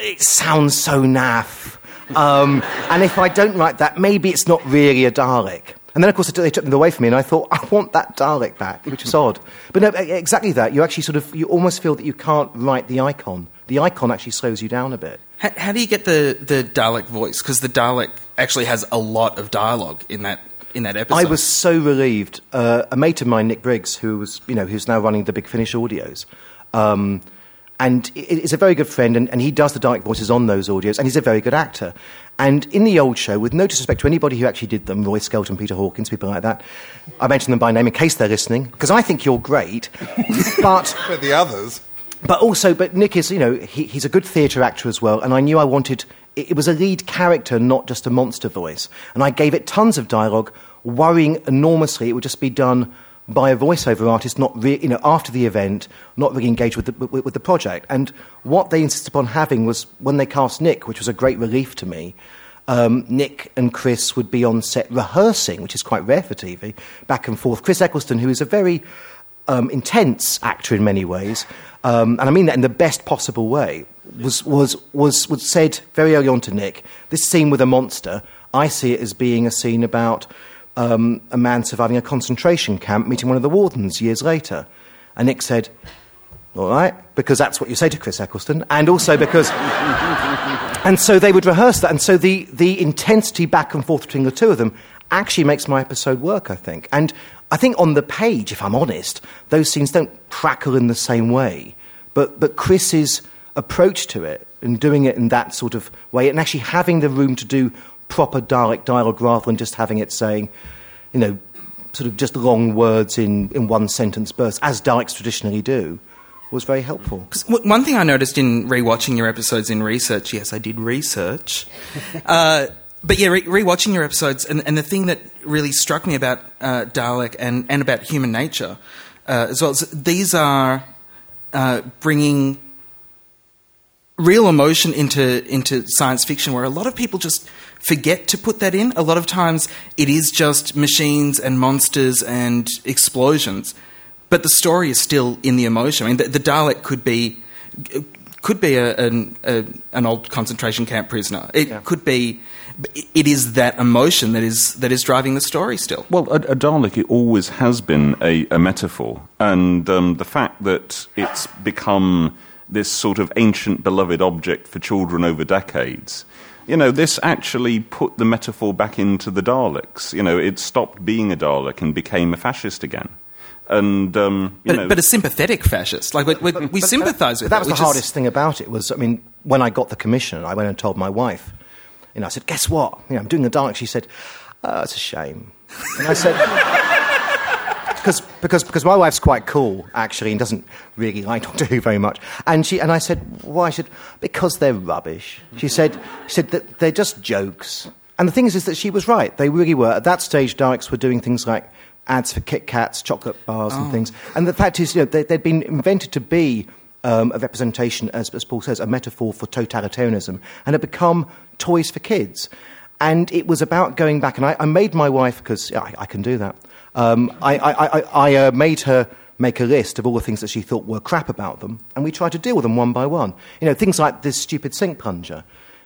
it sounds so naff. Um, and if I don't write that, maybe it's not really a Dalek. And then, of course, they took them away from me, and I thought, I want that Dalek back, which is odd. But no, exactly that. You actually sort of, you almost feel that you can't write the icon. The icon actually slows you down a bit. How, how do you get the, the Dalek voice? Because the Dalek actually has a lot of dialogue in that in that episode. I was so relieved. Uh, a mate of mine, Nick Briggs, who was, you know, who's now running the Big Finish Audios, um, and is a very good friend, and, and he does the Dalek voices on those audios, and he's a very good actor. And in the old show, with no disrespect to anybody who actually did them, Roy Skelton, Peter Hawkins, people like that, I mention them by name in case they're listening, because I think you're great, but But the others. but also, but Nick is, you know, he, he's a good theatre actor as well, and I knew I wanted, it, it was a lead character, not just a monster voice. And I gave it tons of dialogue, worrying enormously it would just be done by a voiceover artist, not re- you know, after the event, not really engaged with the, with, with the project. And what they insisted upon having was, when they cast Nick, which was a great relief to me, um, Nick and Chris would be on set rehearsing, which is quite rare for TV, back and forth. Chris Eccleston, who is a very um, intense actor in many ways, um, and I mean that in the best possible way, was, was, was, was said very early on to Nick, this scene with a monster, I see it as being a scene about um, a man surviving a concentration camp meeting one of the wardens years later. And Nick said, all right, because that's what you say to Chris Eccleston, and also because. and so they would rehearse that, and so the, the intensity back and forth between the two of them actually makes my episode work, I think. And I think on the page, if I'm honest, those scenes don't crackle in the same way. But, but Chris's approach to it and doing it in that sort of way, and actually having the room to do proper Dalek dialogue rather than just having it saying, you know, sort of just long words in, in one sentence bursts, as Daleks traditionally do, was very helpful. One thing I noticed in rewatching your episodes in research, yes, I did research. uh, but yeah, re- rewatching your episodes, and, and the thing that really struck me about uh, Dalek and, and about human nature uh, as well is these are uh, bringing real emotion into into science fiction where a lot of people just forget to put that in. A lot of times it is just machines and monsters and explosions, but the story is still in the emotion. I mean, the, the Dalek could be could be a, an, a, an old concentration camp prisoner. It could be. It is that emotion that is that is driving the story still. Well, a, a Dalek it always has been a, a metaphor, and um, the fact that it's become this sort of ancient beloved object for children over decades. You know, this actually put the metaphor back into the Daleks. You know, it stopped being a Dalek and became a fascist again. And um, you But, know, but a sympathetic fascist, like we, we, we sympathise with But that was the which is- hardest thing about it. Was I mean, when I got the commission, I went and told my wife. You know, I said, "Guess what? You know, I'm doing the Dalek." She said, oh, "It's a shame." And I said, "Because because because my wife's quite cool actually, and doesn't really like Doctor Who very much." And she and I said, "Why?" Said, "Because they're rubbish." She said, "She said that they're just jokes." And the thing is, is that she was right. They really were. At that stage, Daleks were doing things like ads for Kit Kats, chocolate bars, and things. And the fact is, you know, they, they'd been invented to be um, a representation, as, as Paul says, a metaphor for totalitarianism, and had become toys for kids. And it was about going back, and I, I made my wife, because yeah, I, I can do that, um, I, I, I, I uh, made her make a list of all the things that she thought were crap about them, and we tried to deal with them one by one. You know, things like this stupid sink plunger.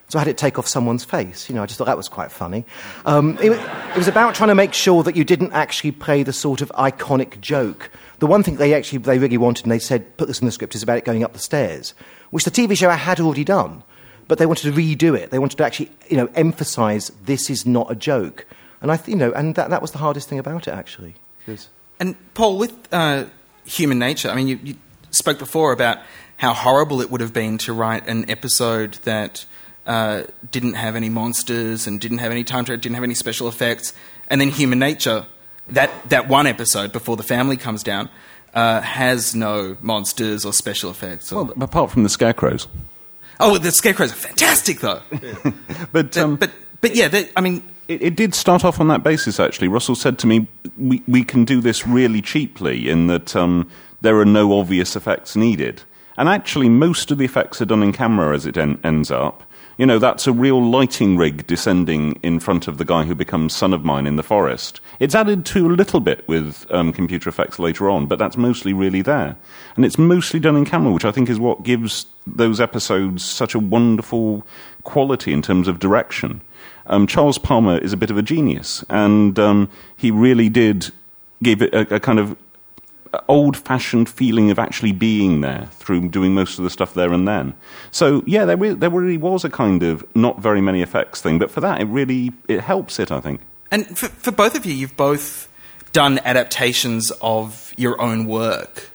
So I had it take off someone's face. You know, I just thought that was quite funny. Um, it, it was about trying to make sure that you didn't actually play the sort of iconic joke. The one thing they actually they really wanted, and they said, put this in the script, is about it going up the stairs, which the TV show I had already done. But they wanted to redo it. They wanted to actually, you know, emphasise this is not a joke. And I, th- you know, and that, that was the hardest thing about it actually. 'Cause- And Paul, with uh, human nature, I mean, you, you spoke before about how horrible it would have been to write an episode that uh, didn't have any monsters and didn't have any time travel, didn't have any special effects, and then human nature, that that one episode before the family comes down, uh, has no monsters or special effects. Or, well, apart from the scarecrows. oh, the scarecrows are fantastic though. But um, but but yeah, they, I mean, It, it did start off on that basis, actually. Russell said to me, we, we can do this really cheaply in that um, there are no obvious effects needed. And actually, most of the effects are done in camera as it en- ends up. You know, that's a real lighting rig descending in front of the guy who becomes son of mine in the forest. It's added to a little bit with um, computer effects later on, but that's mostly really there. And it's mostly done in camera, which I think is what gives those episodes such a wonderful quality in terms of direction. Um, Charles Palmer is a bit of a genius, and um, he really did give it a, a kind of old-fashioned feeling of actually being there through doing most of the stuff there and then. So yeah, there, re- there really was a kind of not very many effects thing, but for that it really it helps it, I think. And for, for both of you, you've both done adaptations of your own work.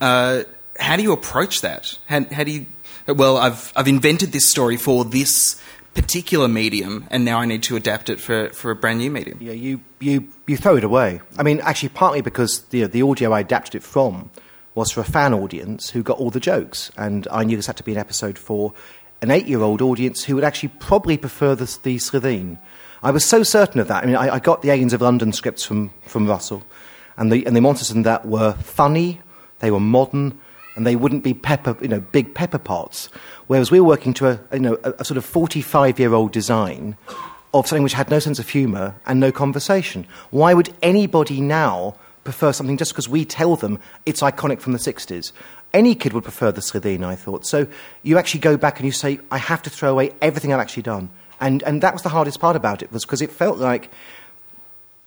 Uh, how do you approach that? How, how do you? Well, I've I've invented this story for this particular medium, and now I need to adapt it for, for a brand new medium. Yeah, you, you, you throw it away. I mean, actually, partly because the, the audio I adapted it from was for a fan audience who got all the jokes. And I knew this had to be an episode for an eight year old audience who would actually probably prefer the, the Slitheen. I was so certain of that. I mean, I, I got the Aliens of London scripts from, from Russell, and the, and the monsters in that were funny, they were modern, and they wouldn't be pepper, you know, big pepper pots. Whereas we were working to a, you know, a, a sort of 45 year old design of something which had no sense of humour and no conversation. Why would anybody now prefer something just because we tell them it's iconic from the 60s? Any kid would prefer the Slitheen, I thought. So you actually go back and you say, I have to throw away everything I've actually done. And, and that was the hardest part about it, was because it felt like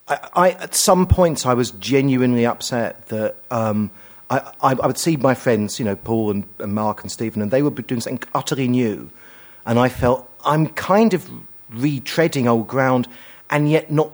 I, I, at some points, I was genuinely upset that um, I, I, I would see my friends, you know, Paul and, and Mark and Steven, and they would be doing something utterly new. And I felt I'm kind of retreading old ground and yet not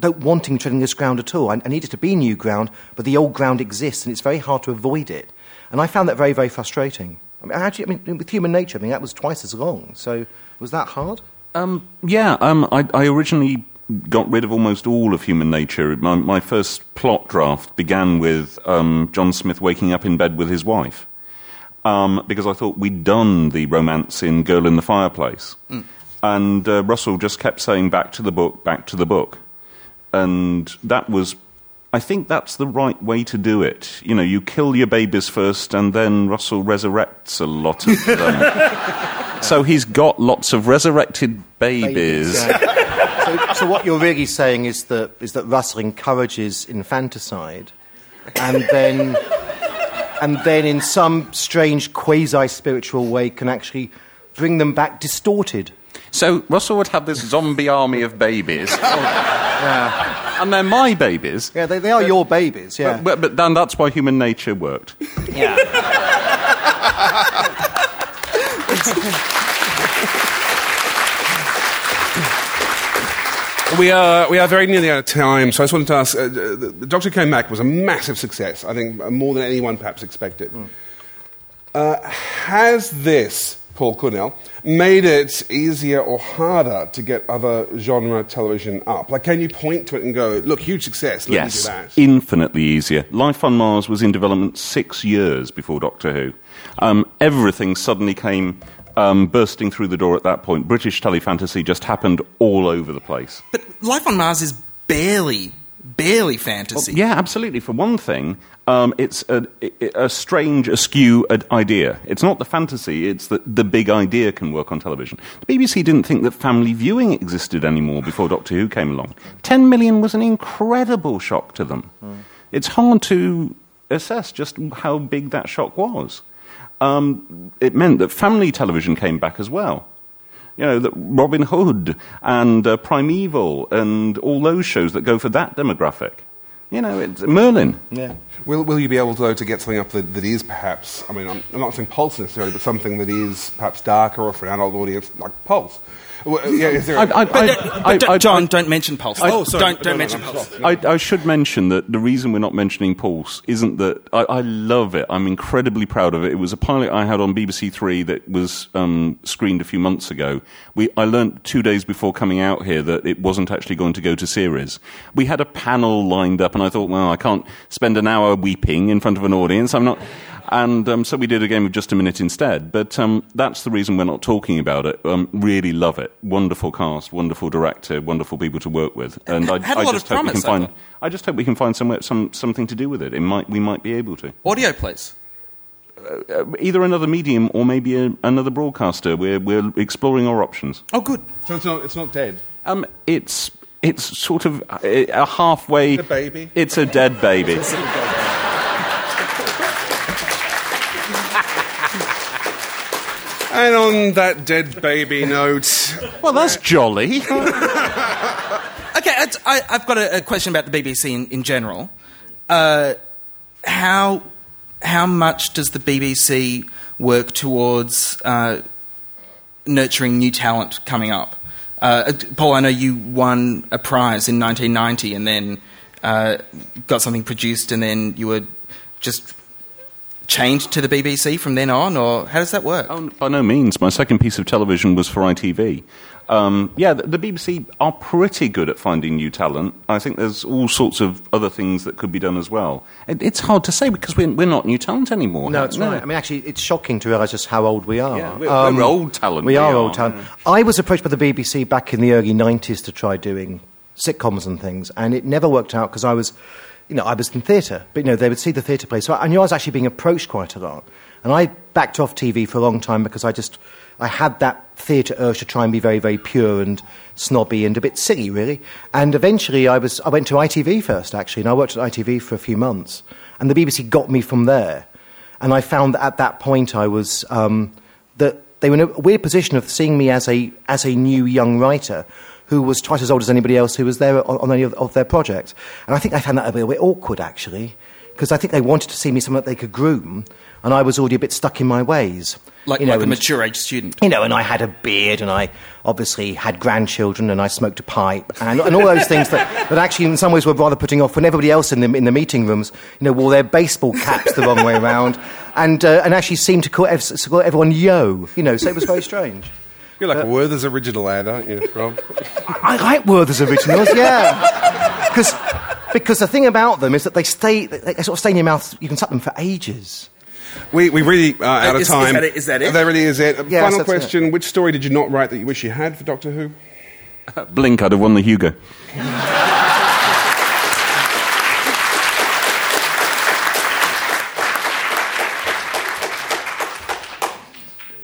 don't wanting treading this ground at all. I, I need it to be new ground, but the old ground exists, and it's very hard to avoid it. And I found that very, very frustrating. I mean, actually, I mean, with human nature, I mean, that was twice as long. So was that hard? Um, yeah, um, I, I originally got rid of almost all of human nature. My, my first plot draft began with um, John Smith waking up in bed with his wife. Um, because I thought we'd done the romance in Girl in the Fireplace. And uh, Russell just kept saying, back to the book, back to the book. And that was, I think that's the right way to do it. You know, you kill your babies first, and then Russell resurrects a lot of them. so he's got lots of resurrected babies. Yeah. So, so what you're really saying is that is that Russell encourages infanticide, and then and then in some strange quasi spiritual way can actually bring them back distorted. So Russell would have this zombie army of babies. Yeah, And they're my babies. Yeah, they, they are your babies. Yeah. But, but then that's why human nature worked. yeah. We are, we are very nearly out of time, so I just wanted to ask uh, the Doctor Came Back was a massive success, I think uh, more than anyone perhaps expected. Uh, has this, Paul Cornell, made it easier or harder to get other genre television up? Like, can you point to it and go, look, huge success, let yes, me do that? infinitely easier. Life on Mars was in development six years before Doctor Who. Um, everything suddenly came um, bursting through the door at that point. British telefantasy just happened all over the place. But life on Mars is barely, barely fantasy. Yeah, absolutely. For one thing, um, it's a, a strange, askew idea. It's not the fantasy, it's that the big idea can work on television. The BBC didn't think that family viewing existed anymore before Doctor Who came along. 10 million was an incredible shock to them. It's hard to assess just how big that shock was. Um, it meant that family television came back as well. You know, that Robin Hood and uh, Primeval and all those shows that go for that demographic. You know, it's Merlin. Yeah. Will, will you be able, though, to get something up that, that is perhaps, I mean, I'm, I'm not saying Pulse necessarily, but something that is perhaps darker or for an adult audience, like Pulse? Well, yeah, is there I, I, But, I- I- but John, don't mention Pulse. Oh, sorry. Don't, don't No, no, mention no, Pulse. no. I, I should mention that the reason we're not mentioning Pulse isn't that I, I love it. I'm incredibly proud of it. It was a pilot I had on BBC Three that was um, screened a few months ago. We, I learned two days before coming out here that it wasn't actually going to go to series. We had a panel lined up, and I thought, well, I can't spend an hour weeping in front of an audience. I'm not. And um, so we did a game of just a minute instead. But um, that's the reason we're not talking about it. Um, really love it. Wonderful cast, wonderful director, wonderful people to work with. And I, Had a I lot just of hope we can promise, I find. thought. I just hope we can find somewhere, some something to do with it. it might, we might be able to. Audio, please. Uh, either another medium or maybe a, another broadcaster. We're we're exploring our options. Oh, good. So it's not, it's not dead. Um, it's it's sort of a, a halfway. A baby? It's a dead baby. And on that dead baby note, well, that's jolly. Okay, I, I, I've got a, a question about the BBC in, in general. Uh, how how much does the BBC work towards uh, nurturing new talent coming up? Uh, Paul, I know you won a prize in 1990 and then uh, got something produced, and then you were just changed to the BBC from then on, or how does that work? Oh, by no means. My second piece of television was for ITV. Um, yeah, the, the BBC are pretty good at finding new talent. I think there's all sorts of other things that could be done as well. It, it's hard to say because we're, we're not new talent anymore. No, it's right. I mean, actually, it's shocking to realise just how old we are. Yeah, we're- we're old talent, We, we are are, old talent. I was approached by the BBC back in the early 90s to try doing sitcoms and things, and it never worked out because I was, you know, I was in theatre. But, you know, they would see the theatre play. So I knew I was actually being approached quite a lot. And I backed off TV for a long time because I just, I had that theatre urge to try and be very, very pure and snobby and a bit silly, really. And eventually I, was, I went to ITV first, actually, and I worked at ITV for a few months. And the BBC got me from there. And I found that at that point I was, um, that they were in a weird position of seeing me as a, as a new young writer who was twice as old as anybody else who was there on, on any of, of their projects. And I think I found that a bit, a bit awkward, actually, because I think they wanted to see me someone that they could groom, and I was already a bit stuck in my ways. like you know, like a mature age student. you know, and I had a beard, and I obviously had grandchildren, and I smoked a pipe, and, and all those things that, that actually, in some ways, were rather putting off when everybody else in the, in the meeting rooms, you know, wore their baseball caps the wrong way around, and, uh, and actually seemed to call, to call everyone yo, you know, so it was very strange. You're like a Werther's original ad, aren't you, Rob? I like Werther's originals, yeah. Because because the thing about them is that they stay, they, they sort of stay in your mouth. You can suck them for ages. We, we really are uh, out of is- is time. that it? Is that it? That really is it. Yes, Final that's question. Which story did you not write that you wish you had for Doctor Who? Uh, Blink, I'd have won the Hugo.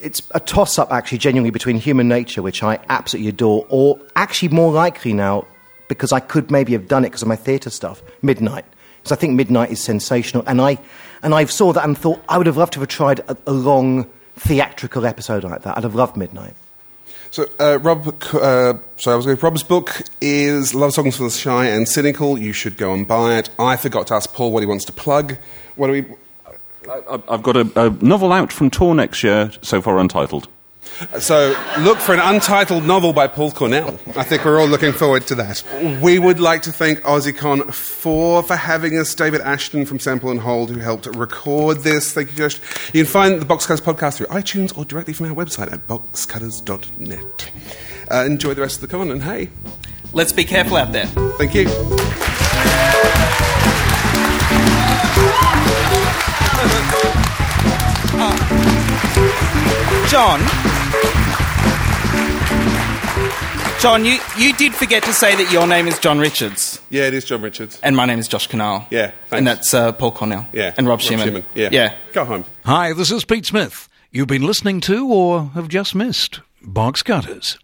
It's a toss up, actually, genuinely, between human nature, which I absolutely adore, or actually more likely now, because I could maybe have done it because of my theatre stuff, Midnight. Because I think Midnight is sensational. And I, and I saw that and thought I would have loved to have tried a, a long theatrical episode like that. I'd have loved Midnight. So, uh, Rob, uh, sorry, I was going. Rob's book is Love Songs for the Shy and Cynical. You should go and buy it. I forgot to ask Paul what he wants to plug. What do we? I- I've got a, a novel out from Tor next year, so far untitled. So, look for an untitled novel by Paul Cornell. I think we're all looking forward to that. We would like to thank AussieCon for for having us. David Ashton from Sample and Hold, who helped record this. Thank you, Josh. You can find the Boxcutters podcast through iTunes or directly from our website at boxcutters.net. Uh, enjoy the rest of the con, and hey, Let's be careful out there. thank you. John. John, you, you did forget to say that your name is John Richards. Yeah, it is John Richards. And my name is Josh Kinal. Yeah, thanks. And that's uh, Paul Cornell. Yeah, And Rob, Shearman. Yeah, Yeah. Go home. Hi, this is Pete Smith. You've been listening to or have just missed Box Cutters.